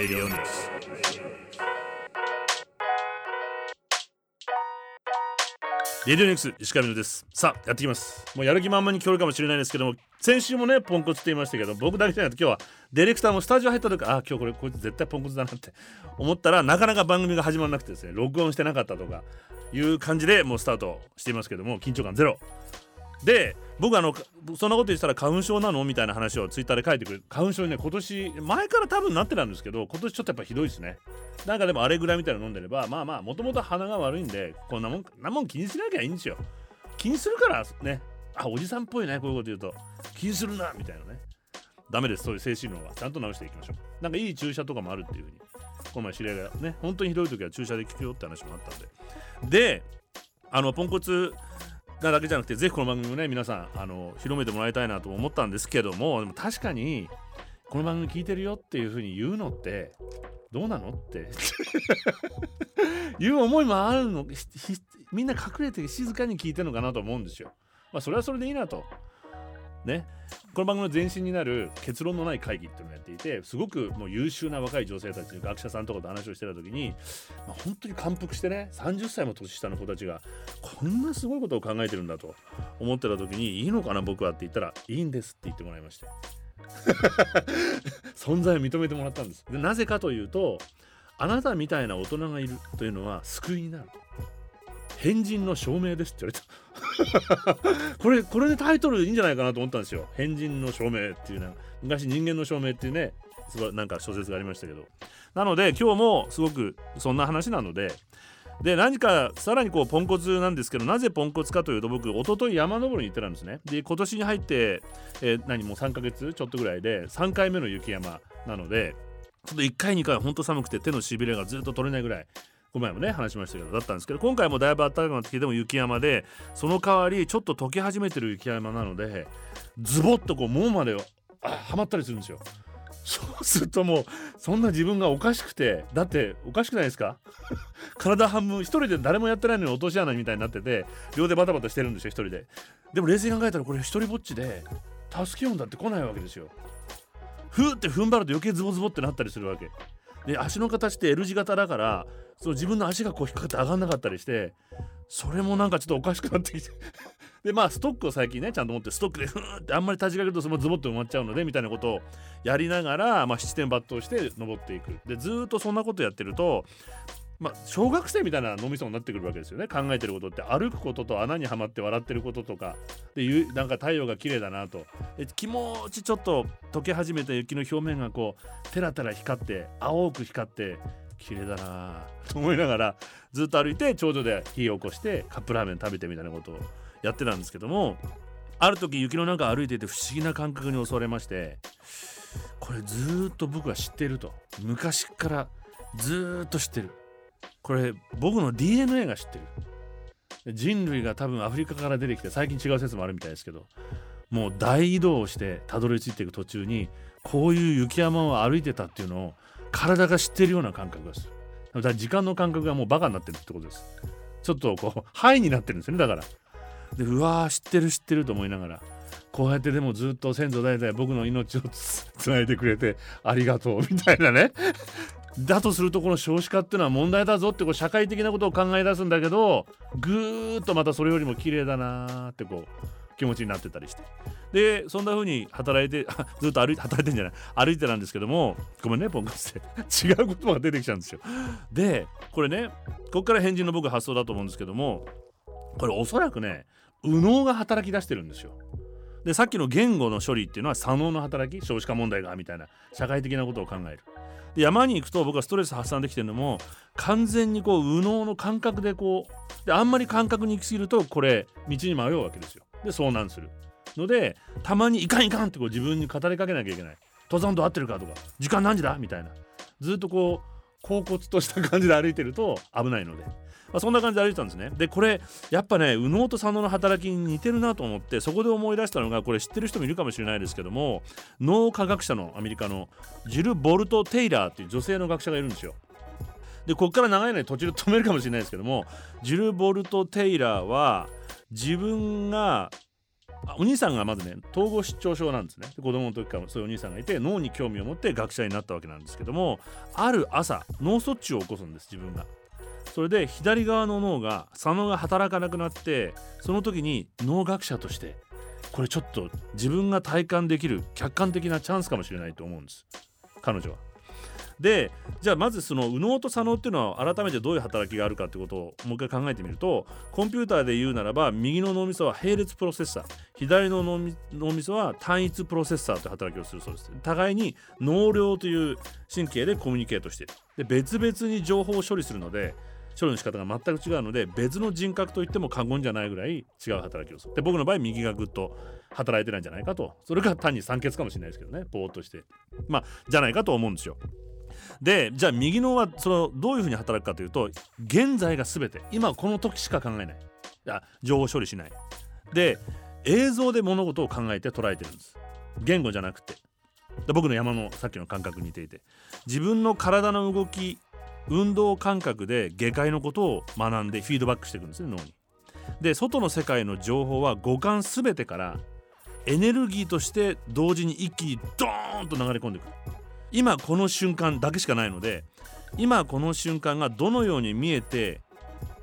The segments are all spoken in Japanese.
Radio News. レディオニュース石上です。さあやってきます。もうやる気満々に聞こえるかもしれないですけども先週もねポンコツって言いましたけど僕だけじゃなくて今日はディレクターもスタジオ入った時あ今日これこいつ絶対ポンコツだなって思ったらなかなか番組が始まらなくてですね録音してなかったとかいう感じでもうスタートしていますけども緊張感ゼロ。で僕あのそんなこと言ったら花粉症なの？みたいな話をツイッターで書いてくる。花粉症にね今年前から多分なってたんですけど今年ちょっとやっぱひどいですね。なんかでもあれぐらいみたいなの飲んでればまあまあもともと鼻が悪いんでこんなもんなもん気にしなきゃいいんですよ。気にするからね。あおじさんっぽいねこういうこと言うと。気にするなみたいなね。ダメですそういう精神論は。ちゃんと直していきましょう。なんかいい注射とかもあるっていうふうに。この前知り合いがね本当にひどい時は注射で効くよって話もあったんで。であのポンコツなだけじゃなくてぜひこの番組をね皆さんあの広めてもらいたいなと思ったんですけどもでも確かにこの番組聞いてるよっていうふうに言うのってどうなのって いう思いもあるのみんな隠れて静かに聞いてるのかなと思うんですよ。まあそれはそれでいいなと。ね。この番組の前身になる結論のない会議っていうのをやっていてすごくもう優秀な若い女性たち学者さんとかと話をしてた時に、まあ、本当に感服してね30歳も年下の子たちがこんなすごいことを考えてるんだと思ってた時にいいのかな僕はって言ったらいいんですって言ってもらいまして。存在を認めてもらったんです。でなぜかというとあなたみたいな大人がいるというのは救いになる変人の証明ですって言われた。これこれでタイトルいいんじゃないかなと思ったんですよ。変人の証明っていうね昔人間の証明っていうねなんか小説がありましたけど。なので今日もすごくそんな話なのでで何かさらにこうポンコツなんですけどなぜポンコツかというと僕一昨日山登りに行ってたんですね。で今年に入って、えー、何もう3ヶ月ちょっとぐらいで3回目の雪山なのでちょっと1回2回ほんと寒くて手のしびれがずっと取れないぐらいこの前もね話しましたけどだったんですけど今回もだいぶ暖かくなってきてでも雪山でその代わりちょっと溶け始めてる雪山なのでズボッとこう門まではまったりするんですよ。そうするともうそんな自分がおかしくてだっておかしくないですか？体半分一人で誰もやってないのに落とし穴みたいになってて両手バタバタしてるんですよ一人で。でも冷静に考えたらこれ一人ぼっちで助けようんだって来ないわけですよ。ふーって踏ん張ると余計ズボズボってなったりするわけ。で足の形って L 字型だからその自分の足がこう引っかかって上がんなかったりしてそれもなんかちょっとおかしくなってきて。でまあストックを最近ねちゃんと持ってストックでふーってあんまり立ちかけるとそのズボッと埋まっちゃうのでみたいなことをやりながら、まあ、七点抜刀して登っていく。でずっとそんなことやってるとまあ、小学生みたいな脳みそになってくるわけですよね。考えてることって。歩くことと穴にはまって笑ってることとか。でなんか太陽が綺麗だなと。え気持ちちょっと溶け始めた雪の表面がこうテラテラ光って青く光って綺麗だな。と思いながらずっと歩いて頂上で火を起こしてカップラーメン食べてみたいなことをやってたんですけどもある時雪の中歩いてて不思議な感覚に襲われましてこれずっと僕は知ってると。昔からずっと知ってる。これ僕の DNA が知ってる。人類が多分アフリカから出てきて最近違う説もあるみたいですけどもう大移動してたどり着いていく途中にこういう雪山を歩いてたっていうのを体が知ってるような感覚がす。るだから時間の感覚がもうバカになってるってことです。ちょっとこうハイになってるんですよねだから。でうわー知ってる知ってると思いながらこうやってでもずっと先祖代々僕の命をつないでくれてありがとうみたいなね。だとするとこの少子化っていうのは問題だぞってこう社会的なことを考え出すんだけどぐーっとまたそれよりも綺麗だなってこう気持ちになってたりして。でそんな風に働いて ずっと歩いて働いてんじゃない。歩いてたんですけどもごめんねポンコツって違う言葉が出てきちゃうんですよ。でこれねここから変人の僕発想だと思うんですけどもこれおそらくね右脳が働き出してるんですよ。でさっきの言語の処理っていうのは左脳の働き少子化問題がみたいな社会的なことを考える。で山に行くと僕はストレス発散できてるのも完全にこう右脳の感覚でこうであんまり感覚に行き過ぎるとこれ道に迷うわけですよ。で遭難する。のでたまにいかんいかんってこう自分に語りかけなきゃいけない。登山道合ってるかとか時間何時だみたいな。ずっとこう恍惚とした感じで歩いてると危ないので。まあ、そんな感じで歩いてたんですね。でこれやっぱね右脳と左脳の働きに似てるなと思ってそこで思い出したのがこれ知ってる人もいるかもしれないですけども脳科学者のアメリカのジル・ボルト・テイラーっていう女性の学者がいるんですよ。でここから長いので途中で止めるかもしれないですけどもジル・ボルト・テイラーは自分がお兄さんがまずね統合失調症なんですね。子供の時からそういうお兄さんがいて脳に興味を持って学者になったわけなんですけどもある朝脳卒中を起こすんです自分が。それで左側の脳が左脳が働かなくなってその時に脳学者としてこれちょっと自分が体感できる客観的なチャンスかもしれないと思うんです。彼女は。でじゃあまずその右脳と左脳っていうのは改めてどういう働きがあるかってことをもう一回考えてみるとコンピューターで言うならば右の脳みそは並列プロセッサー。左の脳みそは単一プロセッサーという働きをするそうです。互いに脳量という神経でコミュニケートしている。で別々に情報を処理するので処理の仕方が全く違うので別の人格といっても過言じゃないぐらい違う働きをする。で僕の場合右がぐっと働いてないんじゃないかと。それが単に酸欠かもしれないですけどね。ぼーっとして。まあじゃないかと思うんですよ。でじゃあ右脳はそのどういうふうに働くかというと現在が全て。今この時しか考えない。あ情報処理しない。で映像で物事を考えて捉えてるんです。言語じゃなくて。僕の山のさっきの感覚に似ていて。自分の体の動き運動感覚で下界のことを学んでフィードバックしていくんですね脳に。で外の世界の情報は五感全てからエネルギーとして同時に一気にドーンと流れ込んでくる今この瞬間だけしかないので今この瞬間がどのように見えて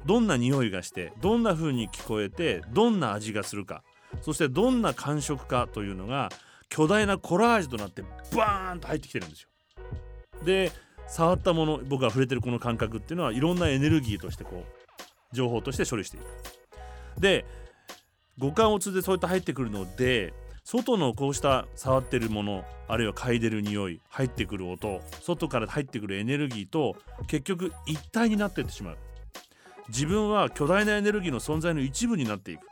どんな匂いがしてどんな風に聞こえてどんな味がするかそしてどんな感触かというのが巨大なコラージュとなってバーンと入ってきてるんですよ。で触ったもの僕が触れてるこの感覚っていうのはいろんなエネルギーとしてこう情報として処理していく。で五感を通じてそうやって入ってくるので外のこうした触ってるものあるいは嗅いでる匂い入ってくる音外から入ってくるエネルギーと結局一体になっていってしまう自分は巨大なエネルギーの存在の一部になっていく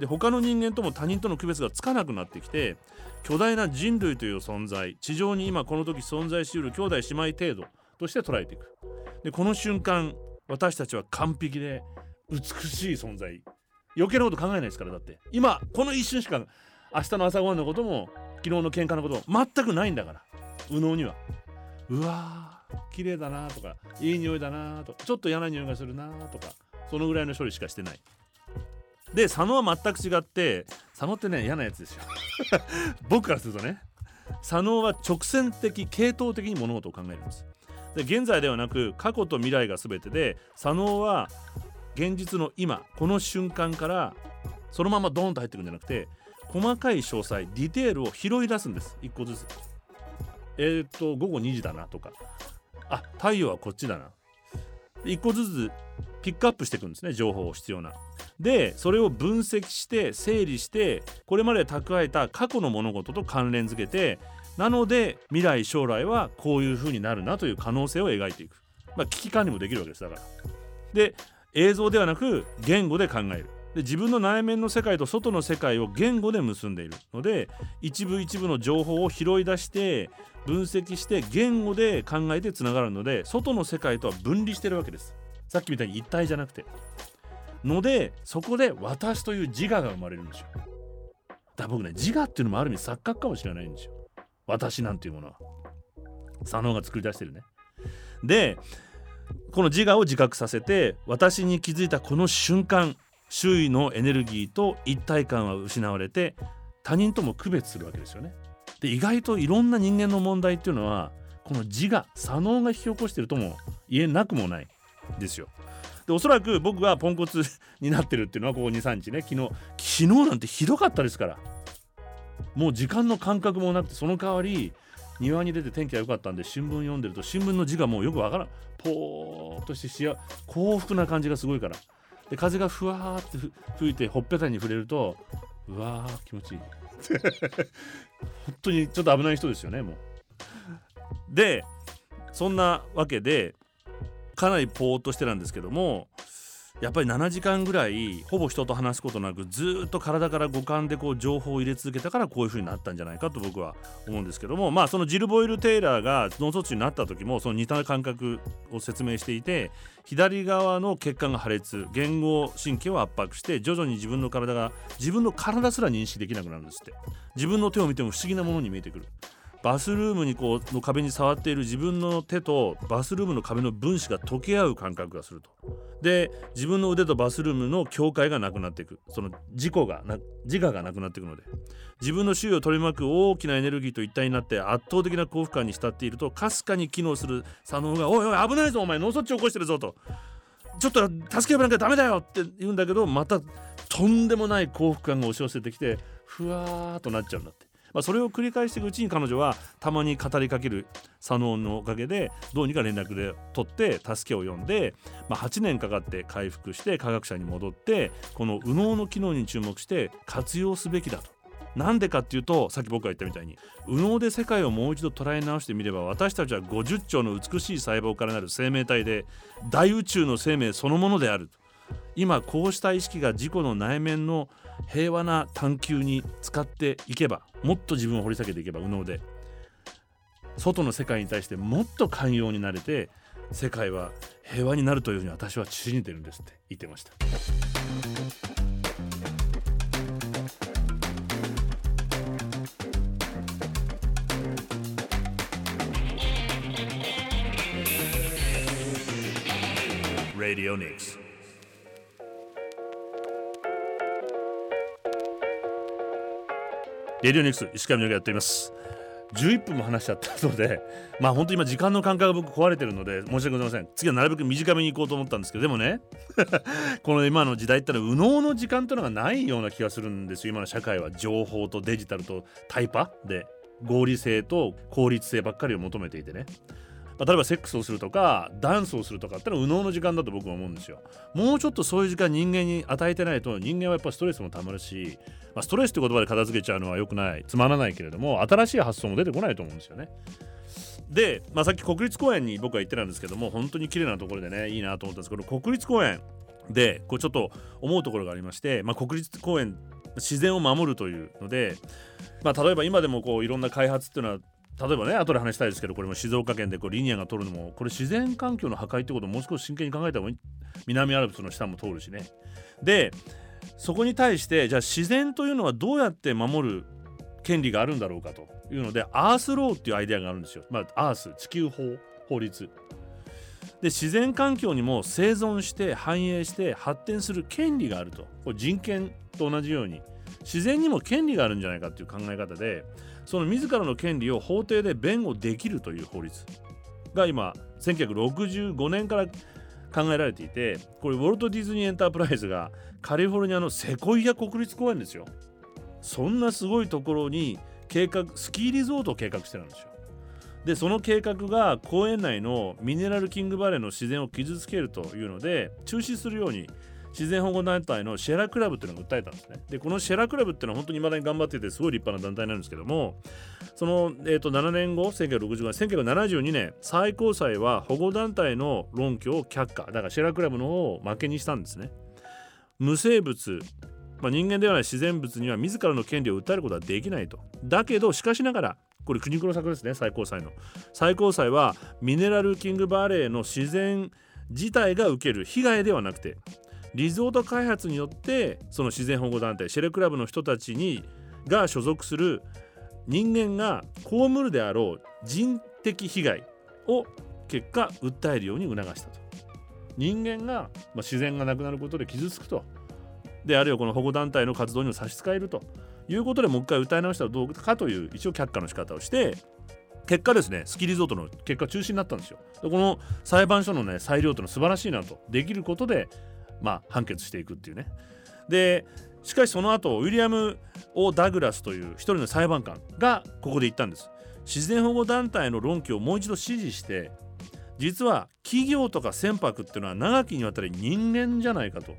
で他の人間とも他人との区別がつかなくなってきて巨大な人類という存在地上に今この時存在しうる兄弟姉妹程度として捉えていく。でこの瞬間私たちは完璧で美しい存在。余計なこと考えないですからだって。今この一瞬しか明日の朝ごはんのことも昨日の喧嘩のことも全くないんだから。右脳には。うわー綺麗だなとかいい匂いだなとかちょっと嫌な匂いがするなとかそのぐらいの処理しかしてない。で佐野は全く違って佐野ってね嫌なやつですよ。僕からするとね佐野は直線的系統的に物事を考えるんです。で現在ではなく過去と未来が全てで佐野は現実の今この瞬間からそのままドーンと入ってくるんじゃなくて細かい詳細ディテールを拾い出すんです。1個ずつ。えっ、と午後2時だなとか。あ太陽はこっちだな。1個ずつピックアップしていくんですね情報を必要な。でそれを分析して整理してこれまで蓄えた過去の物事と関連づけてなので未来将来はこういう風になるなという可能性を描いていく、まあ、危機管理もできるわけですだから。で映像ではなく言語で考える。で自分の内面の世界と外の世界を言語で結んでいる。ので一部一部の情報を拾い出して分析して言語で考えてつながるので外の世界とは分離してるわけです。さっきみたいに一体じゃなくて。のでそこで私という自我が生まれるんですよ。だから僕ね自我っていうのもある意味錯覚かもしれないんですよ。私なんていうものは。左脳が作り出してるね。でこの自我を自覚させて私に気づいたこの瞬間周囲のエネルギーと一体感は失われて他人とも区別するわけですよね。で意外といろんな人間の問題っていうのはこの自我左脳が引き起こしてるとも言えなくもない。ですよ。でおそらく僕がポンコツ になってるっていうのはここ23日ね。昨日昨日なんてひどかったですから。もう時間の感覚もなくてその代わり庭に出て天気が良かったんで新聞読んでると新聞の字がもうよくわからん。ポーっとして幸幸福な感じがすごいから。で風がふわーって吹いてほっぺたに触れるとうわー気持ちいい。本当にちょっと危ない人ですよねもう。でそんなわけでかなりポーっとしてなんですけどもやっぱり7時間ぐらいほぼ人と話すことなくずっと体から五感でこう情報を入れ続けたからこういう風になったんじゃないかと僕は思うんですけどもまあそのジル・ボイル・テイラーが脳卒中になった時もその似た感覚を説明していて左側の血管が破裂言語神経を圧迫して徐々に自分の体が自分の体すら認識できなくなるんですって。自分の手を見ても不思議なものに見えてくる。バスルームにこうの壁に触っている自分の手とバスルームの壁の分子が溶け合う感覚がすると。で自分の腕とバスルームの境界がなくなっていくその事故がな自我がなくなっていくので自分の周囲を取り巻く大きなエネルギーと一体になって圧倒的な幸福感に浸っているとかすかに機能する左脳が「おいおい危ないぞお前脳卒中起こしてるぞ」と「ちょっと助け呼ばなきゃダメだよ」って言うんだけどまたとんでもない幸福感が押し寄せてきてふわーっとなっちゃうんだって。まあ、それを繰り返していくうちに彼女はたまに語りかける左脳のおかげでどうにか連絡で取って助けを呼んで、まあ、8年かかって回復して科学者に戻ってこの右脳の機能に注目して活用すべきだと。なんでかっていうとさっき僕が言ったみたいに右脳で世界をもう一度捉え直してみれば私たちは50兆の美しい細胞からなる生命体で大宇宙の生命そのものである今こうした意識が自己の内面の平和な探求に使っていけばもっと自分を掘り下げていけば右脳で外の世界に対してもっと寛容になれて世界は平和になるというふうに私は信じてるんですって言ってました。Radio Nix. レディオニクス石上がやっています。11分も話しちゃったのでまあ本当に今時間の感覚が僕壊れてるので申し訳ございません。次はなるべく短めに行こうと思ったんですけどでもね この今の時代ってのは右脳の時間というのがないような気がするんですよ。今の社会は情報とデジタルとタイパで合理性と効率性ばっかりを求めていてね。ま、例えばセックスをするとかダンスをするとかってのは右脳の時間だと僕は思うんですよ。もうちょっとそういう時間人間に与えてないと人間はやっぱストレスもたまるし、まあ、ストレスって言葉で片付けちゃうのは良くない。つまらないけれども新しい発想も出てこないと思うんですよね。で、まあ、さっき国立公園に僕は行ってたんですけども本当に綺麗なところでねいいなと思ったんですけど国立公園でこうちょっと思うところがありまして、まあ、国立公園自然を守るというので、まあ、例えば今でもこういろんな開発っていうのは例えばね後で話したいですけどこれも静岡県でこうリニアが通るのもこれ自然環境の破壊ってことをもう少し真剣に考えた方がいい。南アルプスの下も通るしね。でそこに対してじゃあ自然というのはどうやって守る権利があるんだろうかというのでアースローっていうアイデアがあるんですよ。まあ、アース地球法法律で自然環境にも生存して繁栄して発展する権利があるとこれ人権と同じように自然にも権利があるんじゃないかっていう考え方でその自らの権利を法廷で弁護できるという法律が今1965年から考えられていてこれウォルト・ディズニー・エンタープライズがカリフォルニアのセコイア国立公園ですよ。そんなすごいところに計画スキーリゾートを計画してるんですよ。でその計画が公園内のミネラルキングバレーの自然を傷つけるというので中止するように自然保護団体のシェラクラブっていうのが訴えたんですね。で、このシェラクラブっていうのは本当に未だに頑張っててすごい立派な団体なんですけども、その、えー、と7年後、1965年、1972年、最高裁は保護団体の論拠を却下、だからシェラクラブの方を負けにしたんですね。無生物、まあ、人間ではない自然物には自らの権利を訴えることはできないと。だけど、しかしながら、これ国黒作ですね、最高裁の。最高裁はミネラルキングバレーの自然自体が受ける被害ではなくてリゾート開発によってその自然保護団体シェレクラブの人たちにが所属する人間が被るであろう人的被害を結果訴えるように促したと。人間が、まあ、自然がなくなることで傷つくと。であるいはこの保護団体の活動にも差し支えると。いうことでもう一回訴え直したらどうかという一応却下の仕方をして結果ですねスキーリゾートの結果中止になったんですよ。でこの裁判所のね裁量というのは素晴らしいなと。できることでまあ、判決していくっていうね。でしかしその後ウィリアム・オ・ダグラスという一人の裁判官がここで言ったんです。自然保護団体の論拠をもう一度支持して実は企業とか船舶っていうのは長きにわたり人間じゃないかと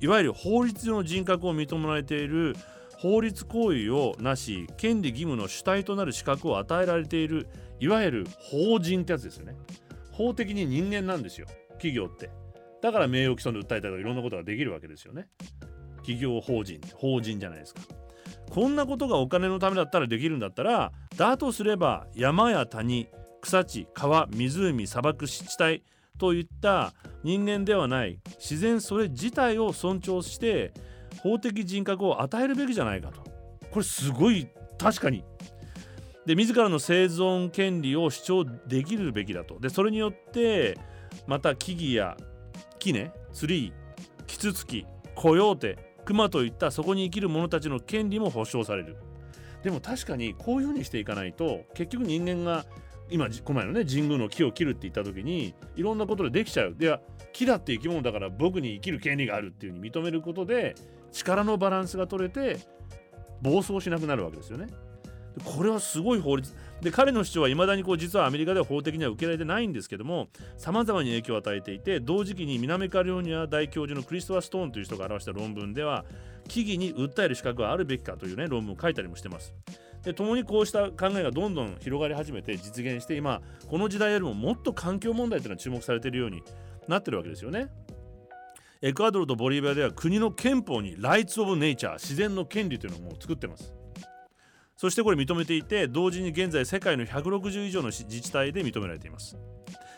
いわゆる法律上の人格を認められている法律行為をなし権利義務の主体となる資格を与えられているいわゆる法人ってやつですよね法的に人間なんですよ企業ってだから名誉毀損で訴えたりとかいろんなことができるわけですよね。企業法人、法人じゃないですか。こんなことがお金のためだったらできるんだったら、だとすれば山や谷、草地、川、湖、砂漠、湿地帯といった人間ではない自然それ自体を尊重して法的人格を与えるべきじゃないかと。これすごい確かにで自らの生存権利を主張できるべきだとでそれによってまた木々や木ねツリーキツツキコヨーテクマといったそこに生きる者たちの権利も保障されるでも確かにこういうふうにしていかないと結局人間が今この前のね神宮の木を切るって言った時にいろんなことでできちゃうでは木だって生き物だから僕に生きる権利があるっていうふうに認めることで力のバランスが取れて暴走しなくなるわけですよね。これはすごい法律で彼の主張はいまだにこう実はアメリカでは法的には受けられてないんですけどもさまざまに影響を与えていて同時期に南カリフォルニア大教授のクリストファー・ストーンという人が表した論文では木々に訴える資格はあるべきかというね論文を書いたりもしてます。で共にこうした考えがどんどん広がり始めて実現して今この時代よりももっと環境問題というのは注目されているようになってるわけですよね。エクアドルとボリビアでは国の憲法にライツ・オブ・ネイチャー自然の権利というのをもう作ってます。そしてこれ認めていて同時に現在世界の160以上の自治体で認められています。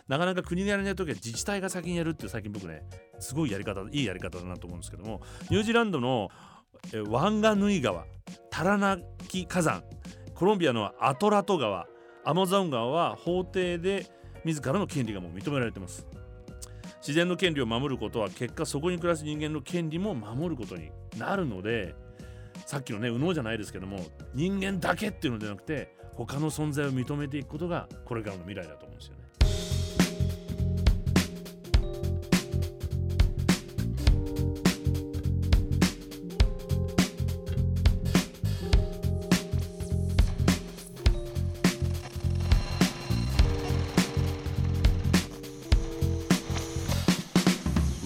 なかなか国でやらない時は自治体が先にやるって最近僕ねすごいやり方いいやり方だなと思うんですけどもニュージーランドのワンガヌイ川タラナキ火山コロンビアのアトラト川アマゾン川は法廷で自らの権利がもう認められています自然の権利を守ることは結果そこに暮らす人間の権利も守ることになるのでさっきのね右脳じゃないですけども人間だけっていうのではなくて他の存在を認めていくことがこれからの未来だと思うんですよね。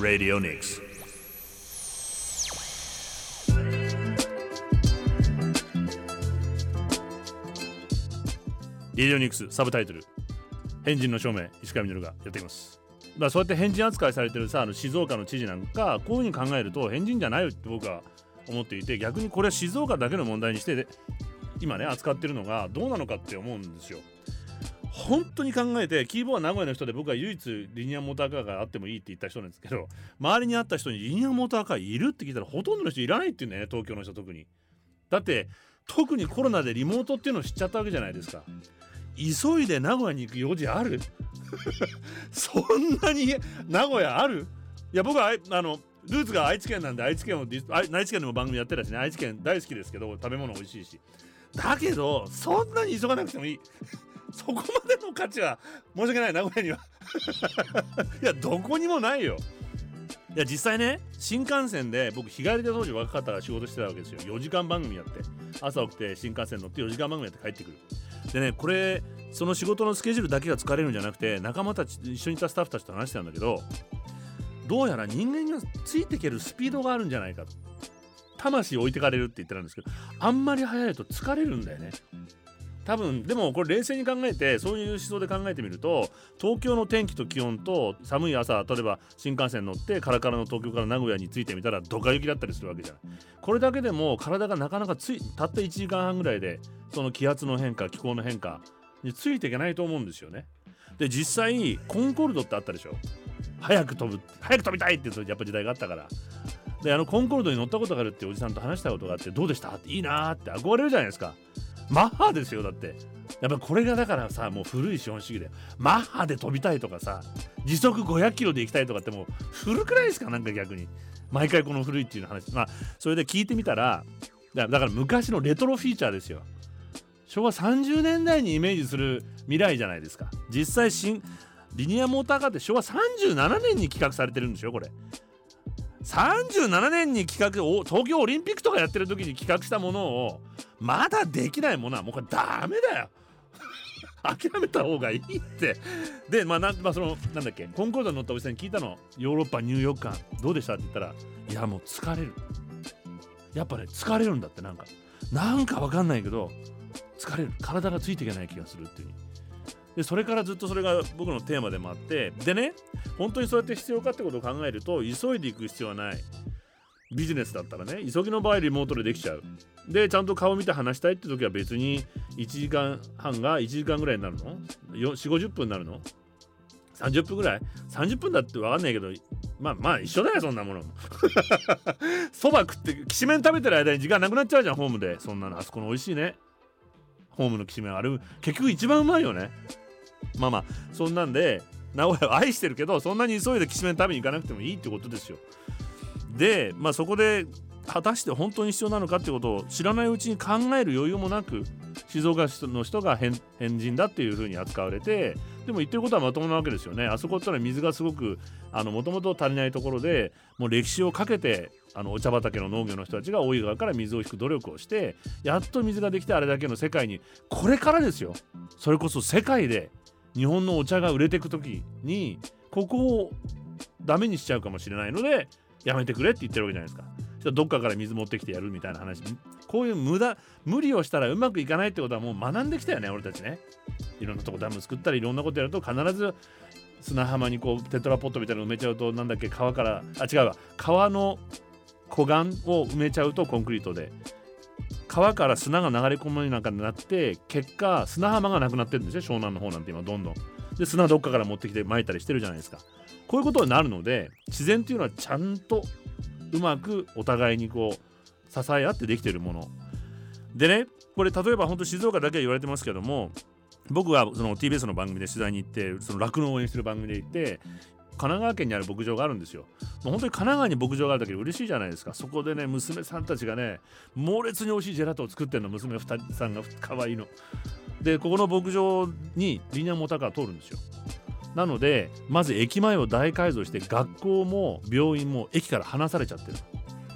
Radio Nix. レディオニクスサブタイトル。変人の証明石川稔がやっています。まあそうやって変人扱いされてるさあの静岡の知事なんかこういうふうに考えると変人じゃないよって僕は思っていて逆にこれは静岡だけの問題にして今ね扱ってるのがどうなのかって思うんですよ。本当に考えてキーボーは名古屋の人で僕は唯一リニアモーターカーがあってもいいって言った人なんですけど周りにあった人にリニアモーターカーいるって聞いたらほとんどの人いらないっていうね東京の人特に。だって特にコロナでリモートっていうのを知っちゃったわけじゃないですか。急いで名古屋に行く用事ある？そんなに名古屋ある？いや僕はあのルーツが愛知県なんで愛知県を愛知県でも番組やってたしね愛知県大好きですけど食べ物美味しいし。だけどそんなに急がなくてもいい。そこまでの価値は申し訳ない名古屋には。いやどこにもないよ。いや実際ね新幹線で僕日帰りで当時若かったら仕事してたわけですよ。4時間番組やって。朝起きて新幹線乗って4時間番組やって帰ってくる。でねこれその仕事のスケジュールだけが疲れるんじゃなくて仲間たち一緒にいたスタッフたちと話してたんだけどどうやら人間にはついていけるスピードがあるんじゃないか。と魂置いてかれるって言ってたんですけどあんまり早いと疲れるんだよね。多分でもこれ冷静に考えてそういう思想で考えてみると東京の天気と気温と寒い朝例えば新幹線乗ってカラカラの東京から名古屋に着いてみたらドカ雪だったりするわけじゃない。これだけでも体がなかなかついたった1時間半ぐらいでその気圧の変化気候の変化についていけないと思うんですよね。で実際コンコルドってあったでしょ。早く飛ぶ早く飛びたいってやっぱ時代があったから。であのコンコルドに乗ったことがあるっておじさんと話したことがあってどうでした？っていいなーって憧れるじゃないですか。マッハですよ。だってやっぱこれがだからさもう古い資本主義で。マッハで飛びたいとかさ時速500キロで行きたいとかってもう古くないですかなんか逆に。毎回この古いっていう話。まあそれで聞いてみたらだから昔のレトロフィーチャーですよ。昭和30年代にイメージする未来じゃないですか。実際新リニアモーターカーって昭和37年に企画されてるんですよこれ。37年に企画東京オリンピックとかやってる時に企画したものをまだできないものはもうこれダメだよ。諦めた方がいいって。でまあな、まあ、そのなんだっけコンコルドに乗ったおじさんに聞いたの。ヨーロッパニューヨーク間どうでしたって言ったらいやもう疲れる。やっぱね疲れるんだってなんか。なんかわかんないけど疲れる。体がついていけない気がするっていうでそれからずっとそれが僕のテーマでもあってでね本当にそうやって必要かってことを考えると急いでいく必要はない。ビジネスだったらね急ぎの場合リモートでできちゃう。でちゃんと顔見て話したいって時は別に1時間半が1時間ぐらいになるの？4 5 0分になるの？30分ぐらい ?30 分だって分かんないけどまあまあ一緒だよそんなもの。そば食ってきしめん食べてる間に時間なくなっちゃうじゃんホームで。そんなの。あそこの美味しいね。ホームのきしめんあれ結局一番うまいよね。まあまあそんなんで名古屋を 愛してるけどそんなに急いできしめん食べに行かなくてもいいってことですよ。でまあそこで果たして本当に必要なのかってことを知らないうちに考える余裕もなく静岡の人が変人だっていう風に扱われてでも言ってることはまともなわけですよね。あそこってのは水がすごくもともと足りないところでもう歴史をかけてあのお茶畑の農業の人たちが大井川から水を引く努力をしてやっと水ができてあれだけの世界にこれからですよ。それこそ世界で日本のお茶が売れていく時にここをダメにしちゃうかもしれないのでやめてくれって言ってるわけじゃないですか。どっかから水持ってきてやるみたいな話。こういう無駄無理をしたらうまくいかないってことはもう学んできたよね俺たちね。いろんなとこダム作ったりいろんなことやると必ず砂浜にこうテトラポットみたいなの埋めちゃうとなんだっけ川からあ違うわ。川の湖岸を埋めちゃうとコンクリートで川から砂が流れ込むような中になって結果砂浜がなくなってるんですよ湘南の方なんて今どんどん。で砂どっかから持ってきて撒いたりしてるじゃないですか。こういうことになるので自然っていうのはちゃんとうまくお互いにこう支え合ってできてるもの。でねこれ例えば本当静岡だけは言われてますけども僕が TBS の番組で取材に行ってその酪農を応援してる番組で行って奈川県にある牧場があるんですよ。もう本当に神奈川に牧場があるだけで嬉しいじゃないですか。そこでね、娘さんたちがね、猛烈に美味しいジェラートを作ってるの、娘2人さんが可愛いの。で、ここの牧場にリニアモーターカー通るんですよ。なのでまず駅前を大改造して学校も病院も駅から離されちゃってる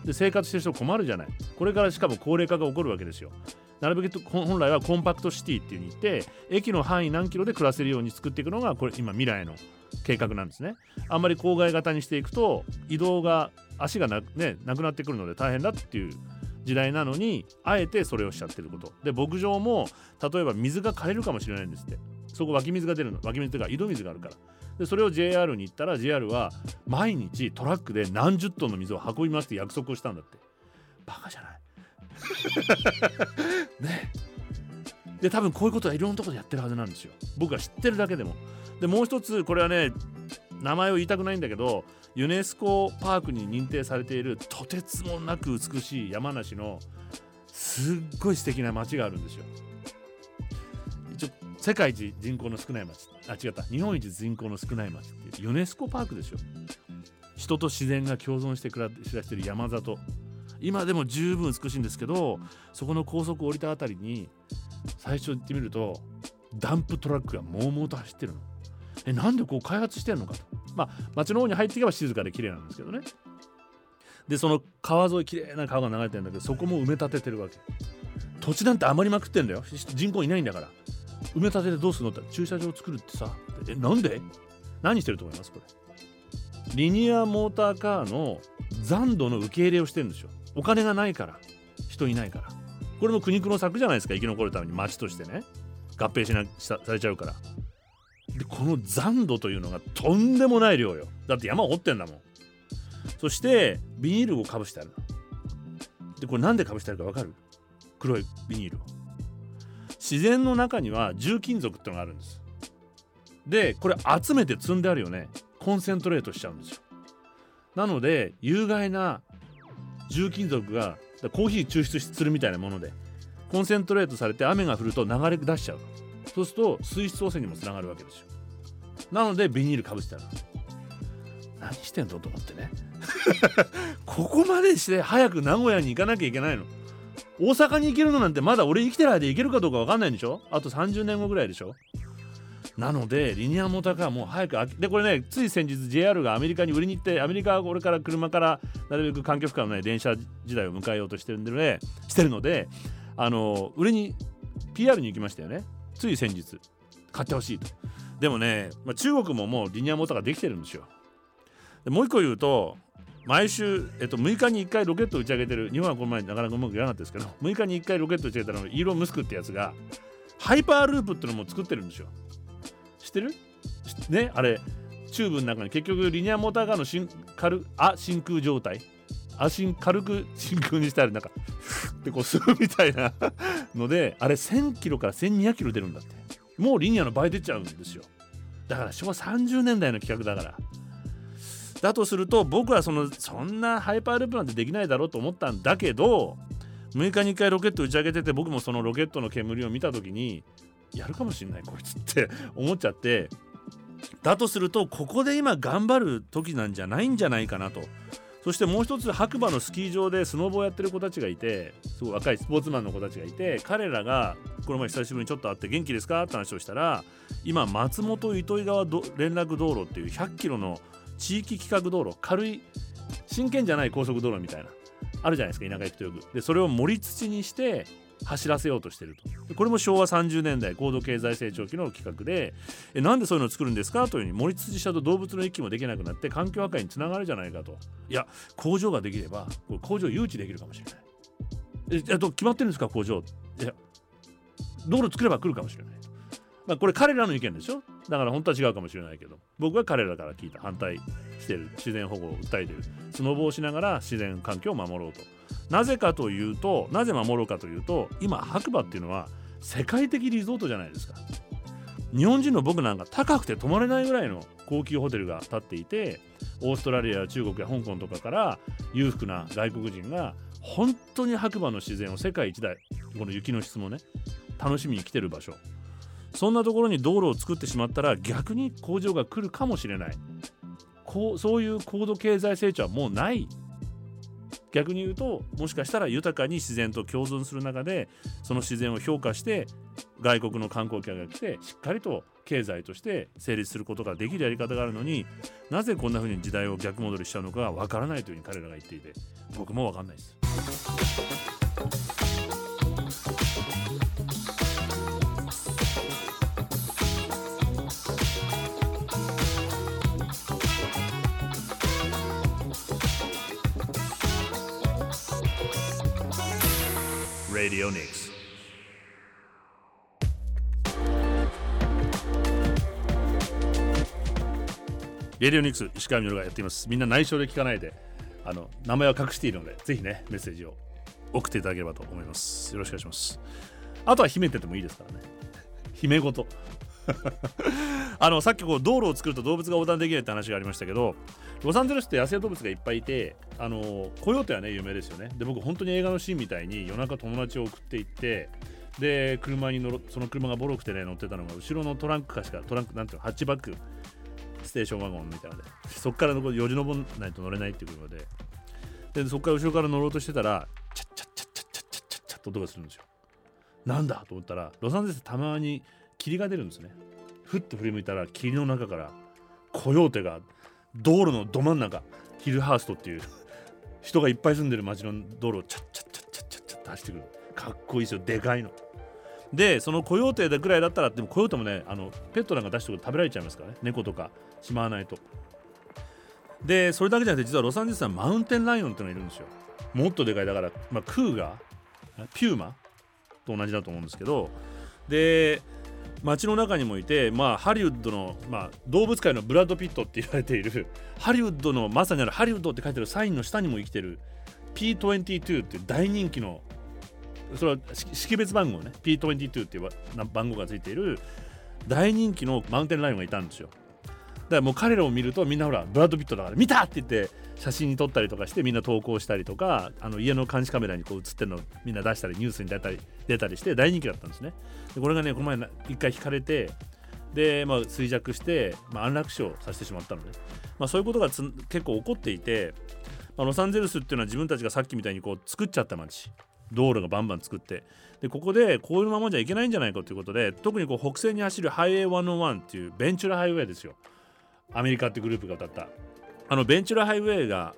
で生活してる人困るじゃないこれからしかも高齢化が起こるわけですよなるべく本来はコンパクトシティっていうに言って駅の範囲何キロで暮らせるように作っていくのがこれ今未来の計画なんですね。あんまり郊外型にしていくと移動が足がな,、ね、なくなってくるので大変だっていう時代なのにあえてそれをしちゃってること。で牧場も例えば水が枯れるかもしれないんですって。そこ湧き水が出るの。湧き水というか井戸水があるから。でそれを JR に行ったら JR は毎日トラックで何十トンの水を運びますって約束をしたんだって。バカじゃない。ね。で多分こういうことはいろんなとこでやってるはずなんですよ。僕が知ってるだけでも。でもう一つこれはね名前を言いたくないんだけどユネスコパークに認定されているとてつもなく美しい山梨のすっごい素敵な街があるんですよ。一応世界一人口の少ない町あ違った。日本一人口の少ない町っていうユネスコパークですよ。人と自然が共存して暮らしてる山里。今でも十分美しいんですけどそこの高速降りた辺りに最初行ってみるとダンプトラックがもうもうと走ってるの。えなんでこう開発してんのかと。まあ町の方に入っていけば静かで綺麗なんですけどね。でその川沿い綺麗な川が流れてるんだけどそこも埋め立ててるわけ。土地なんて余りまくってんだよ。人口いないんだから。埋め立ててどうするのって。駐車場を作るってさ。えなんで？何してると思います？これ。リニアモーターカーの残土の受け入れをしてるんですよ。お金がないから。人いないから。これも苦肉の策じゃないですか。生き残るために。町としてね。合併しなされちゃうから。でこの残土というのがとんでもない量よ。だって山を掘ってんだもん。そしてビニールをかぶしてあるでこれなんでかぶしてあるかわかる？黒いビニールを。自然の中には重金属ってのがあるんです。でこれ集めて積んであるよね。コンセントレートしちゃうんですよ。なので有害な重金属がコーヒー抽出するみたいなものでコンセントレートされて雨が降ると流れ出しちゃうそうすると水質汚染にもつながるわけですよ。なのでビニールかぶしてある何してんのと思ってね。ここまでして早く名古屋に行かなきゃいけないの。大阪に行けるのなんてまだ俺生きてる間で行けるかどうか分かんないんでしょ。あと30年後ぐらいでしょ。なのでリニアモーターカーも早くでこれねつい先日 JR がアメリカに売りに行ってアメリカはこれから車からなるべく環境負荷のない電車時代を迎えようとしてるんでねしてるのであの売りに PR に行きましたよね。つい先日買ってほしいと。でもね、まあ、中国ももうリニアモーターができてるんですよ。でもう一個言うと毎週、えっと、6日に1回ロケット打ち上げてる日本はこの前なかなかうまくいかなかったですけど6日に1回ロケット打ち上げたのイーロン・ムスクってやつがハイパーループってのも作ってるんですよ。知ってる？ねあれチューブの中に結局リニアモーターカーの真軽あ真空状態あ真軽く真空にしてあるなんかってこう吸うみたいな。のであれ1000キロから1200キロ出るんだって。もうリニアの倍出ちゃうんですよ。だから昭和30年代の企画だから。だとすると僕はそのそんなハイパーループなんてできないだろうと思ったんだけど6日に1回ロケット打ち上げてて僕もそのロケットの煙を見た時にやるかもしんないこいつって 思っちゃって。だとするとここで今頑張る時なんじゃないんじゃないかなと。そしてもう一つ白馬のスキー場でスノボをやってる子たちがいてすごい若いスポーツマンの子たちがいて彼らがこの前久しぶりにちょっと会って元気ですか？って話をしたら今松本糸魚川連絡道路っていう100キロの地域規格道路軽い真剣じゃない高速道路みたいなあるじゃないですか田舎行くとよく。でそれを盛り土にして走らせようとしてると。これも昭和30年代高度経済成長期の企画でえなんでそういうのを作るんですかというふうに盛り土したと動物の息もできなくなって環境破壊につながるじゃないかと。いや工場ができれば工場誘致できるかもしれない。えっと決まってるんですか工場。いや道路作れば来るかもしれない。まあ、これ彼らの意見でしょ。だから本当は違うかもしれないけど。僕は彼らから聞いた。反対してる。自然保護を訴えてる。スノボをしながら自然環境を守ろうと。なぜかというとなぜ守ろうかというと今白馬っていうのは世界的リゾートじゃないですか。日本人の僕なんか高くて泊まれないぐらいの高級ホテルが建っていてオーストラリアや中国や香港とかから裕福な外国人が本当に白馬の自然を世界一大この雪の質もね楽しみに来てる場所。そんなところに道路を作ってしまったら逆に工場が来るかもしれない。こうそういう高度経済成長はもうない。逆に言うともしかしたら豊かに自然と共存する中でその自然を評価して外国の観光客が来てしっかりと経済として成立することができるやり方があるのになぜこんな風に時代を逆戻りしちゃうのかわからないというふうに彼らが言っていて僕もわかんないです。Radio Nix. レディオニクス石川みのるがやっています。みんな内緒で聞かないで、あの名前は隠しているので、ぜひね、メッセージを送っていただければと思います。よろしくお願いします。あとは秘めててもいいですからね。秘め事。あのさっきこう道路を作ると動物が横断できないって話がありましたけどロサンゼルスって野生動物がいっぱいいてあのコヨーテはね有名ですよね。で僕本当に映画のシーンみたいに夜中友達を送っていってで車に乗その車がボロくてね乗ってたのが後ろのトランクかしかトランクなんていうのハッチバックステーションワゴンみたいなでそっからよじ登らないと乗れないっていう車で。でそっから後ろから乗ろうとしてたらチャッチャッチャッチャッチャッチャッチャッと音がするんですよ。なんだと思ったらロサンゼルスたまに霧が出るんですね。ふっと振り向いたら霧の中からコヨーテが道路のど真ん中ヒルハーストっていう人がいっぱい住んでる街の道路をチャッチャッチャッチャッチャッチャッと走ってくるかっこいいですよでかいのでそのコヨーテぐらいだったらでもコヨーテもねあのペットなんか出して食べられちゃいますからね猫とかしまわないとでそれだけじゃなくて実はロサンゼルスはマウンテンライオンってのがいるんですよもっとでかいだから、まあ、クーガーピューマと同じだと思うんですけどで街の中にもいて、まあ、ハリウッドの、まあ、動物界のブラッド・ピットって言われている ハリウッドのまさにあるハリウッドって書いてるサインの下にも生きてる P22 って大人気のそれは識別番号ね P22 っていう番号がついている大人気のマウンテンライオンがいたんですよ。だからもう彼らを見るとみんなほらブラッド・ピットだから見たって言って写真に撮ったりとかしてみんな投稿したりとかあの家の監視カメラにこう映ってるのをみんな出したりニュースに出たり出たりして大人気だったんですね。でこれがねこの前一回引かれてで、まあ、衰弱して、まあ、安楽死をさせてしまったので、まあ、そういうことが結構起こっていて、まあ、ロサンゼルスっていうのは自分たちがさっきみたいにこう作っちゃった街。道路がバンバン作って。でここでこういうままじゃいけないんじゃないかということで特にこう北西に走るハイウェイ101っていうベンチュラハイウェイですよ。アメリカってグループが歌った。あのベンチュラハイウェイが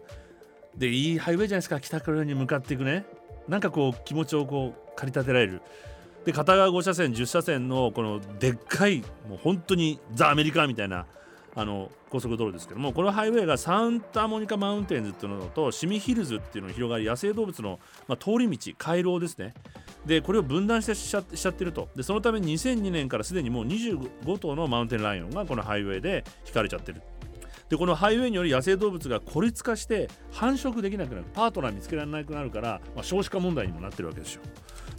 でいいハイウェイじゃないですか北からに向かっていくね。なんかこう気持ちをこう駆り立てられる。で片側5車線10車線のこのでっかいもう本当にザ・アメリカみたいなあの高速道路ですけどもこのハイウェイがサンタモニカマウンテンズっていうのとシミヒルズっていうのに広がり野生動物の、まあ、通り道回廊ですね。でこれを分断してしちゃしちゃってると。でそのため2002年からすでにもう25頭のマウンテンライオンがこのハイウェイで引かれちゃってる。でこのハイウェイにより野生動物が孤立化して繁殖できなくなる。パートナー見つけられなくなるから、まあ、少子化問題にもなってるわけですよ。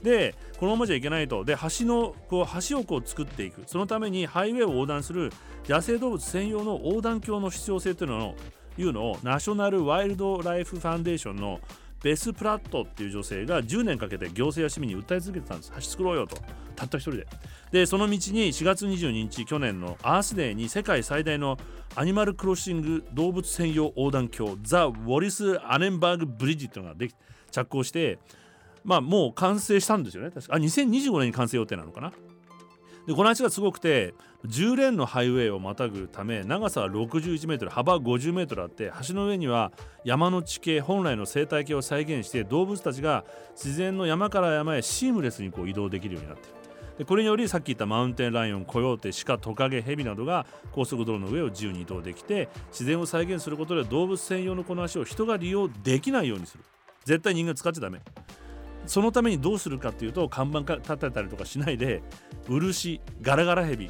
でこのままじゃいけないと。で橋のこう橋をこう作っていく。そのためにハイウェイを横断する野生動物専用の横断橋の必要性というのをいうのをナショナルワイルドライフファンデーションのベス・プラットっていう女性が10年かけて行政や市民に訴え続けてたんです。橋作ろうよと。たった一人で。でその道に4月22日去年のアースデーに世界最大のアニマルクロッシング動物専用横断橋ザ・ウォリス・アネンバーグ・ブリッジっていうのができ着工してまあもう完成したんですよね。確か。あ2025年に完成予定なのかな。でこの橋がすごくて10レーンのハイウェイをまたぐため長さは61メートル幅50メートルあって橋の上には山の地形本来の生態系を再現して動物たちが自然の山から山へシームレスにこう移動できるようになっている。でこれによりさっき言ったマウンテンライオンコヨーテシカトカゲヘビなどが高速道路の上を自由に移動できて自然を再現することで動物専用のこの橋を人が利用できないようにする。絶対人間使っちゃダメ。そのためにどうするかっていうと看板立てたりとかしないで漆ガラガラヘビ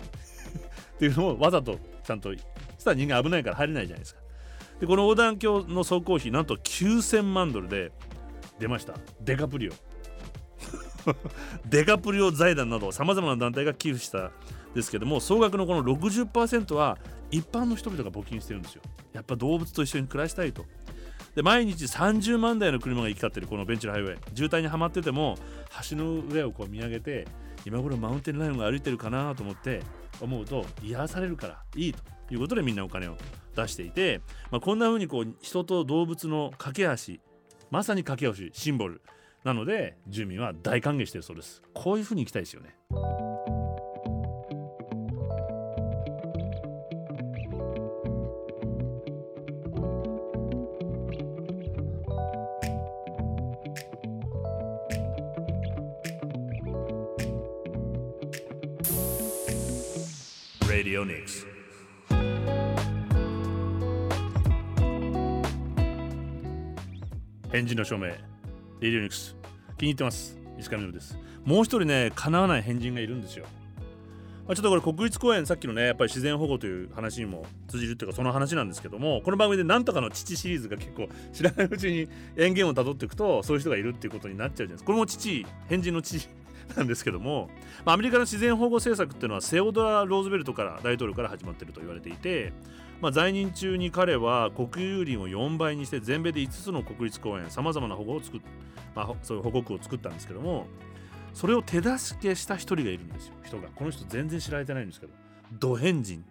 っていうのをわざとちゃんとしたら人間危ないから入れないじゃないですか。でこの横断橋の走行費なんと9000万ドルで出ました。デカプリオ。デカプリオ財団などさまざまな団体が寄付したですけども総額のこの60%は一般の人々が募金してるんですよ。やっぱ動物と一緒に暮らしたいと。で毎日30万台の車が行き交ってるこのベンチのハイウェイ。渋滞にはまってても橋の上をこう見上げて今頃マウンテンライオンが歩いてるかなと思って思うと癒されるからいいということでみんなお金を出していて、まあ、こんな風にこう人と動物の架け橋まさに架け橋シンボルなので住民は大歓迎してるそうですこういう風に行きたいですよね。ンジンの証明。レディオニクス。気に入ってます。石上です。もう一人ね叶わない変人がいるんですよ。まあ、ちょっとこれ国立公園さっきのねやっぱり自然保護という話にも通じるっていうかその話なんですけどもこの番組でなんとかの父シリーズが結構知らないうちに園芸をたどっていくとそういう人がいるっていうことになっちゃうじゃないですか。これも父変人の父。なんですけども、ま、アメリカの自然保護政策っていうのはセオドラ・ローズベルトから大統領から始まっていると言われていて、まあ、在任中に彼は国有林を4倍にして全米で5つの国立公園さまざまな保護を作っ、まあ、そういう保護区を作ったんですけどもそれを手助けした一人がいるんですよ人が。この人全然知られてないんですけどド変人。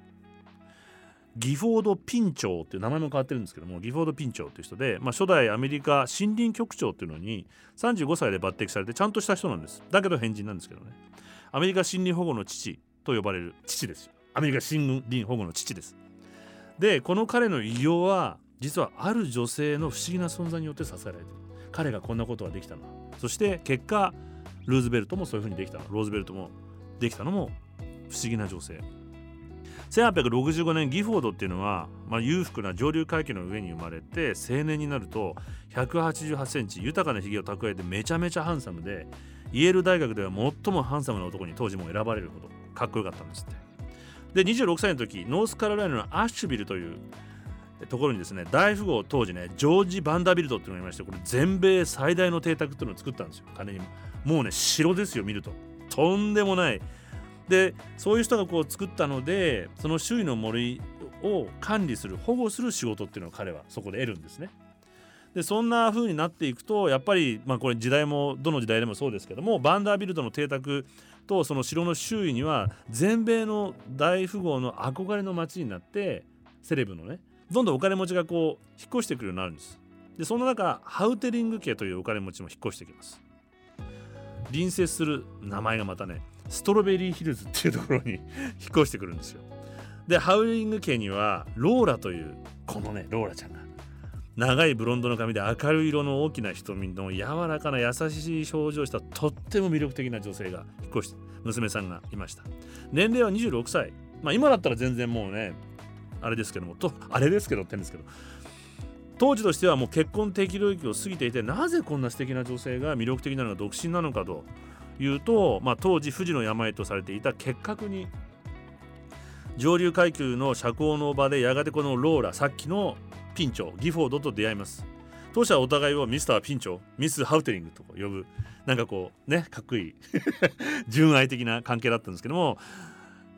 ギフォード・ピンチョーっていう名前も変わってるんですけどもギフォード・ピンチョーっていう人で、まあ、初代アメリカ森林局長っていうのに35歳で抜擢されてちゃんとした人なんです。だけど変人なんですけどね。アメリカ森林保護の父と呼ばれる父ですよ。アメリカ森林保護の父です。でこの彼の偉業は実はある女性の不思議な存在によって支えられてる。彼がこんなことができたの。そして結果ルーズベルトもそういうふうにできた。ローズベルトもできたのも不思議な女性。1865年ギフォードっていうのは、まあ、裕福な上流階級の上に生まれて青年になると188センチ豊かなひげを蓄えてめちゃめちゃハンサムでイェール大学では最もハンサムな男に当時も選ばれるほどかっこよかったんですって。で26歳の時ノースカロライナのアッシュビルというところにですね大富豪当時ねジョージ・バンダビルトっていうのがいましてこれ全米最大の邸宅っていうのを作ったんですよ。金にもうね城ですよ見ると。とんでもないでそういう人がこう作ったのでその周囲の森を管理する保護する仕事っていうのを彼はそこで得るんですね。でそんな風になっていくとやっぱりまあこれ時代もどの時代でもそうですけどもバンダービルドの邸宅とその城の周囲には全米の大富豪の憧れの街になってセレブのねどんどんお金持ちがこう引っ越してくるようになるんです。でその中ハウテリング家というお金持ちも引っ越してきます。隣接する名前がまたねストロベリーヒルズっていうところに引っ越してくるんですよ。でハウリング家にはローラというこのねローラちゃんが長いブロンドの髪で明るい色の大きな瞳の柔らかな優しい表情をしたとっても魅力的な女性が引っ越して娘さんがいました。年齢は26歳。まあ今だったら全然もうねあれですけどもとあれですけどって言うんですけど当時としてはもう結婚適領域を過ぎていてなぜこんな素敵な女性が魅力的なのか独身なのかと。いうと、まあ、当時富士の病とされていた結核に上流階級の社交の場でやがてこのローラさっきのピンチョギフォードと出会います。当初はお互いをミスターピンチョミス・ハウテリングと呼ぶなんかこうねかっこいい 純愛的な関係だったんですけども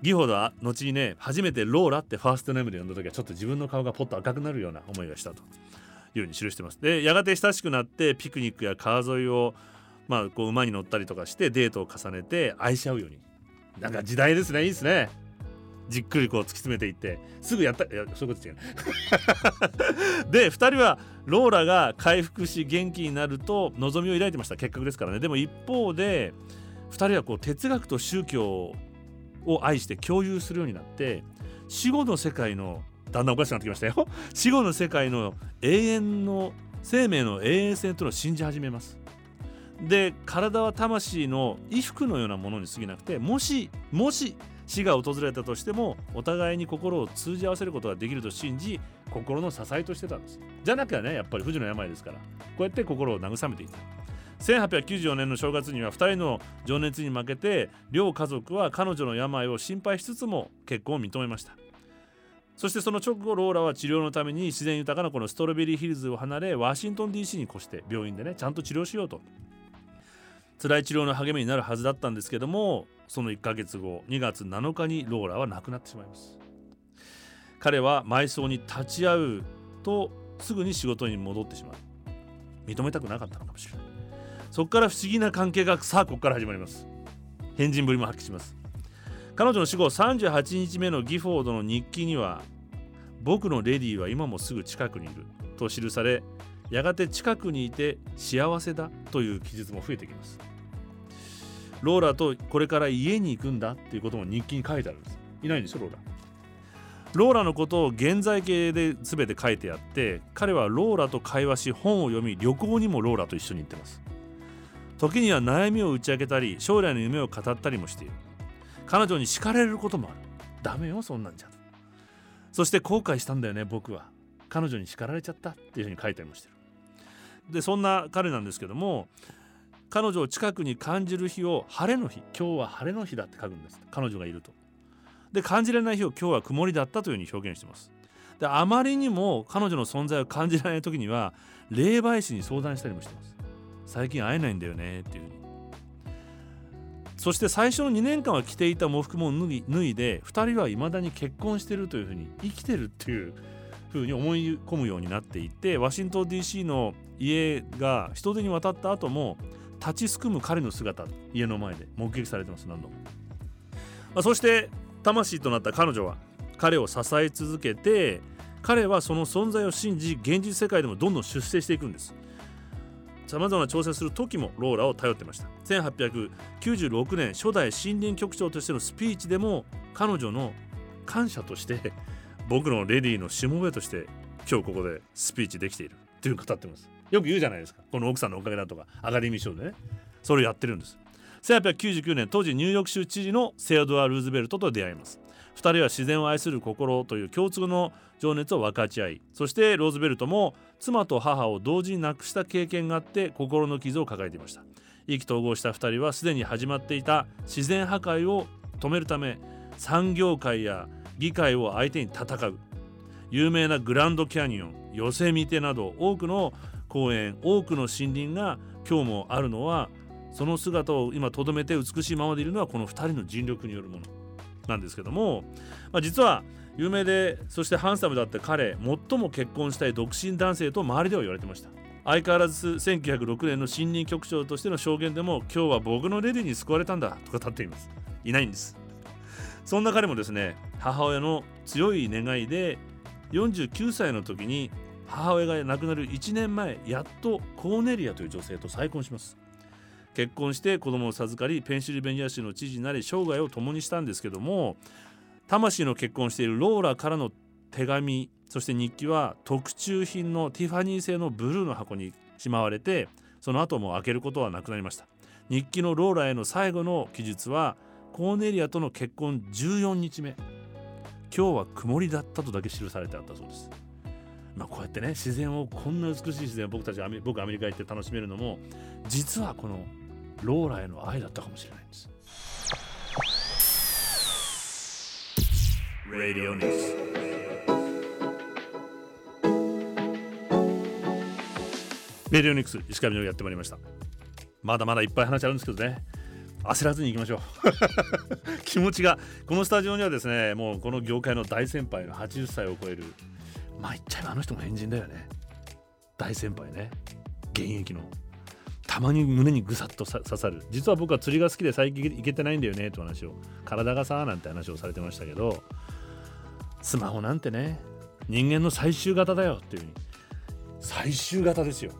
ギフォードは後にね初めてローラってファーストネームで呼んだ時はちょっと自分の顔がポッと赤くなるような思いがしたというふうに記してます。でやがて親しくなってピクニックや川沿いをまあこう馬に乗ったりとかしてデートを重ねて愛し合うように。なんか時代ですねいいですね。じっくりこう突き詰めていって。すぐやったいやそういうこと違う で2人はローラが回復し元気になると望みを抱いてました。結核ですからね。でも一方で2人はこう哲学と宗教を愛して共有するようになって死後の世界のだんだんおかしくなってきましたよ。死後の世界の永遠の生命の永遠性というのを信じ始めますで体は魂の衣服のようなものに過ぎなくてもしもし死が訪れたとしてもお互いに心を通じ合わせることができると信じ心の支えとしてたんです。じゃなきゃねやっぱり不治の病ですから。こうやって心を慰めていた。1894年の正月には2人の情熱に負けて両家族は彼女の病を心配しつつも結婚を認めました。そしてその直後ローラは治療のために自然豊かなこのストロベリーヒルズを離れワシントン DC に越して病院でねちゃんと治療しようと。辛い治療の励みになるはずだったんですけどもその1ヶ月後2月7日にローラは亡くなってしまいます。彼は埋葬に立ち会うとすぐに仕事に戻ってしまう。認めたくなかったのかもしれない。そこから不思議な関係がさあここから始まります。変人ぶりも発揮します。彼女の死後38日目のギフォードの日記には僕のレディーは今もすぐ近くにいると記されやがて近くにいて幸せだという記述も増えてきます。ローラとこれから家に行くんだっていうことも日記に書いてあるんです。いないんですよローラ。ローラのことを現在形で全て書いてあって彼はローラと会話し本を読み旅行にもローラと一緒に行ってます。時には悩みを打ち明けたり将来の夢を語ったりもしている。彼女に叱られることもある。ダメよそんなんじゃ。そして後悔したんだよね僕は。彼女に叱られちゃったっていうふうに書いたりもしてる。でそんな彼なんですけども彼女を近くに感じる日を晴れの日今日は晴れの日だって書くんです。彼女がいると。で感じられない日を今日は曇りだったというふうに表現してます。であまりにも彼女の存在を感じられない時には霊媒師に相談したりもしてます。最近会えないんだよねっていうふうに。そして最初の2年間は着ていた喪服も脱ぎ脱いで2人はいまだに結婚してるというふうに生きてるっていうふうに思い込むようになっていてワシントン DC の家が人手に渡った後も立ちすくむ彼の姿家の前で目撃されてます何度も、まあ、そして魂となった彼女は彼を支え続けて彼はその存在を信じ現実世界でもどんどん出世していくんです。さまざまな挑戦する時もローラを頼ってました。1896年初代森林局長としてのスピーチでも彼女の感謝として僕のレディーのしもべとして今日ここでスピーチできているっていう語ってます。よく言うじゃないですか。この奥さんのおかげだとかアカデミー賞でね。それをやってるんです。1899年当時ニューヨーク州知事のセアドア・ルーズベルトと出会います。2人は自然を愛する心という共通の情熱を分かち合いそしてローズベルトも妻と母を同時に亡くした経験があって心の傷を抱えていました。意気投合した2人はすでに始まっていた自然破壊を止めるため産業界や議会を相手に戦う。有名なグランドキャニオンヨセミテなど多くの公園多くの森林が今日もあるのはその姿を今とどめて美しいままでいるのはこの2人の尽力によるもの。なんですけども、まあ、実は有名でそしてハンサムだった彼最も結婚したい独身男性と周りでは言われてました。相変わらず1906年の新任局長としての証言でも今日は僕のレディに救われたんだとか立っています。いないんです。そんな彼もですね母親の強い願いで49歳の時に母親が亡くなる1年前やっとコーネリアという女性と再婚します。結婚して子供を授かりペンシルベニア州の知事になり生涯を共にしたんですけども魂の結婚しているローラからの手紙そして日記は特注品のティファニー製のブルーの箱にしまわれてその後も開けることはなくなりました。日記のローラへの最後の記述はコーネリアとの結婚14日目。今日は曇りだったとだけ記されてあったそうです。まあこうやってね自然をこんな美しい自然を僕たち僕アメリカ行って楽しめるのも実はこのローラへの愛だったかもしれないんです。Radio News. レディオニクス石上のやってまいりました。まだまだいっぱい話あるんですけどね焦らずに行きましょう。気持ちがこのスタジオにはですねもうこの業界の大先輩の80歳を超える。まあ言っちゃえばあの人も変人だよね。大先輩ね。現役の。たまに胸にぐさっと刺さる。実は僕は釣りが好きで最近行けてないんだよね。って話を。体がさなんて話をされてましたけど。スマホなんてね人間の最終型だよ。っていうふうに。最終型ですよ。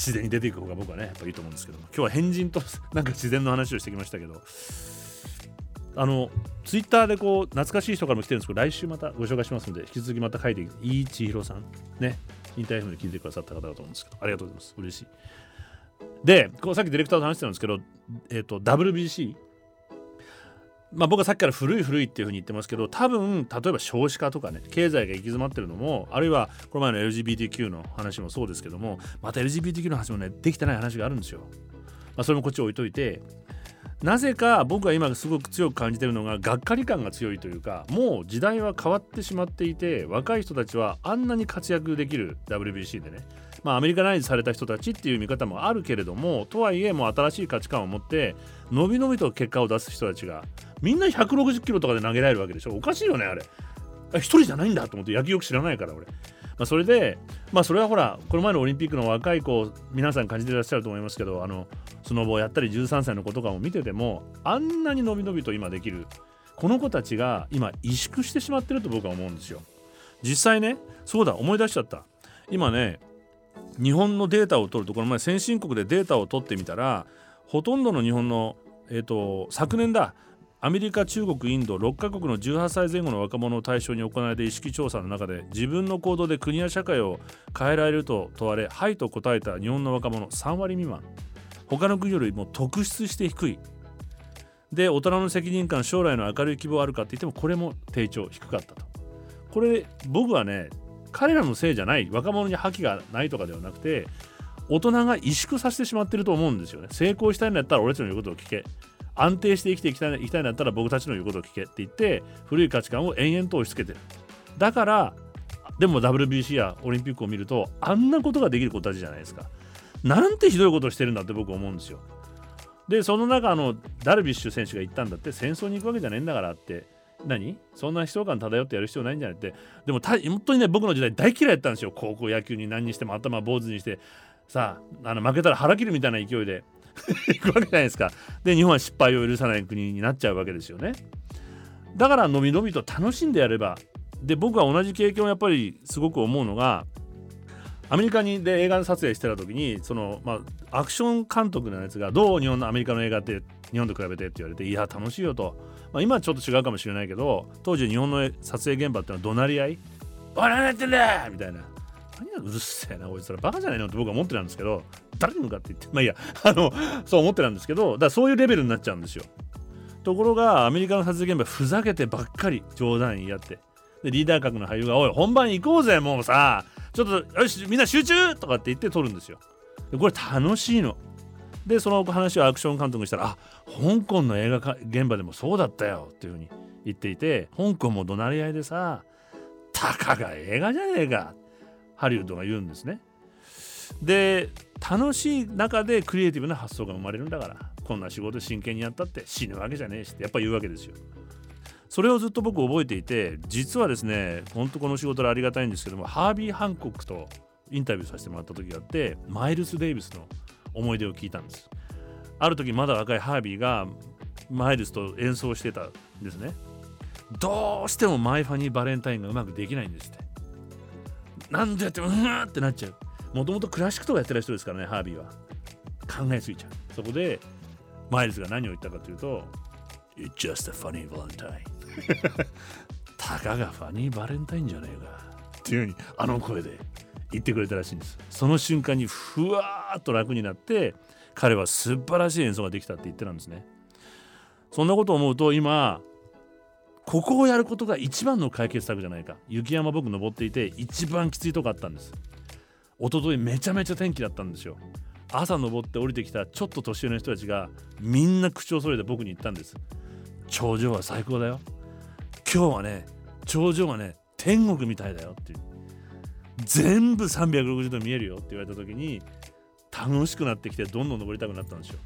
自然に出ていく方が僕はねやっぱいいと思うんですけど。今日は変人と なんか自然の話をしてきましたけど。あのツイッターでこう懐かしい人からも来てるんですけど来週またご紹介しますので引き続きまた書いていい千尋さん。ね。インターフムで聞いてくださった方だと思うんですけど。ありがとうございます。嬉しい。でこうさっきディレクターと話してたんですけど、えーと、WBC まあ僕はさっきから古い古いっていうふうに言ってますけど多分例えば少子化とかね経済が行き詰まってるのもあるいはこの前の LGBTQ の話もそうですけどもまた LGBTQ の話もねできてない話があるんですよ。まあ、それもこっち置いといてなぜか僕は今すごく強く感じてるのががっかり感が強いというかもう時代は変わってしまっていて若い人たちはあんなに活躍できる WBC でねまあアメリカナイズされた人たちっていう見方もあるけれどもとはいえもう新しい価値観を持ってのびのびと結果を出す人たちがみんな160キロとかで投げられるわけでしょ。おかしいよねあれ。一人じゃないんだと思って野球よく知らないから俺。まあ、それで、まあ、それはほらこの前のオリンピックの若い子皆さん感じてらっしゃると思いますけどあのスノボをやったり13歳の子とかも見ててもあんなに伸び伸びと今できるこの子たちが今萎縮してしまってると僕は思うんですよ。実際ねそうだ思い出しちゃった。今ね日本のデータを取るとこの前先進国でデータを取ってみたらほとんどの日本の、えーと昨年だアメリカ中国インド6カ国の18歳前後の若者を対象に行われた意識調査の中で自分の行動で国や社会を変えられると問われ「はい」と答えた日本の若者3割未満。他の国よりも突出して低い。で大人の責任感将来の明るい希望あるかって言ってもこれも低調低かったと。これ僕はね彼らのせいじゃない若者に覇気がないとかではなくて大人が萎縮させてしまってると思うんですよね。成功したいんだったら俺たちの言うことを聞け。安定して生きていきたいいきたいんだったら僕たちの言うことを聞けって言って古い価値観を延々と押し付けてる。だからでも WBC やオリンピックを見るとあんなことができる子たちじゃないですか。なんてひどいことをしてるんだって僕思うんですよ。でその中のダルビッシュ選手が言ったんだって戦争に行くわけじゃねえんだからって何？そんな悲壮感漂ってやる必要ないんじゃない？って。でも本当にね僕の時代大嫌いだったんですよ。高校野球に何にしても頭坊主にして。さあの負けたら腹切るみたいな勢いで。行くわけじゃないですか。で日本は失敗を許さない国になっちゃうわけですよね。だからのびのびと楽しんでやれば。で僕は同じ経験をやっぱりすごく思うのがアメリカにで映画撮影してた時にその、まあ、アクション監督のやつがどう日本のアメリカの映画って日本と比べてって言われていや楽しいよと、まあ、今はちょっと違うかもしれないけど当時日本の撮影現場ってのは怒鳴り合い「おい何やってんだ!」みたいな。何がうるせえなこいつら。バカじゃないのって僕は思ってたんですけど誰に向かって言ってまあいいや。あのそう思ってたんですけどだからそういうレベルになっちゃうんですよ。ところがアメリカの撮影現場ふざけてばっかり冗談言い合って。でリーダー格の俳優が「おい本番行こうぜもうさ！ちょっとよしみんな集中!」とかって言って撮るんですよ。でこれ楽しいのでその話をアクション監督にしたら「あ香港の映画現場でもそうだったよ」っていうふうに言っていて香港も怒鳴り合いでさたかが映画じゃねえかハリウッドが言うんですね。で楽しい中でクリエイティブな発想が生まれるんだからこんな仕事真剣にやったって死ぬわけじゃねえしってやっぱ言うわけですよ。それをずっと僕覚えていて実はですね本当この仕事でありがたいんですけどもハービー・ハンコックとインタビューさせてもらった時があってマイルス・デイビスの思い出を聞いたんです。ある時まだ若いハービーがマイルスと演奏してたんですね。どうしてもマイ・ファニー・バレンタインがうまくできないんですって。何度やってもうわってなっちゃう。もともとクラシックとかやってる人ですからねハービーは。考えすぎちゃう。そこでマイルズが何を言ったかというと It's just a funny Valentine. たかがファニーバレンタインじゃねえか。っていうふうにあの声で言ってくれたらしいんです。その瞬間にふわーっと楽になって彼は素晴らしい演奏ができたって言ってたんですね。そんなことを思うと今ここをやることが一番の解決策じゃないか。雪山僕登っていて一番きついとこあったんです。一昨日めちゃめちゃ天気だったんですよ。朝登って降りてきたちょっと年上の人たちがみんな口を揃えて僕に言ったんです。頂上は最高だよ。今日はね頂上はね天国みたいだよっていう。全部360度見えるよって言われた時に楽しくなってきてどんどん登りたくなったんですよ。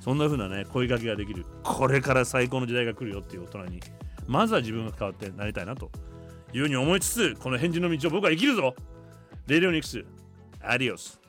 そんな風なね声かけができる。これから最高の時代が来るよっていう大人に。まずは自分が変わってなりたいなと。いうふうに思いつつこの返事の道を僕は生きるぞ。レディオニクス。アディオス。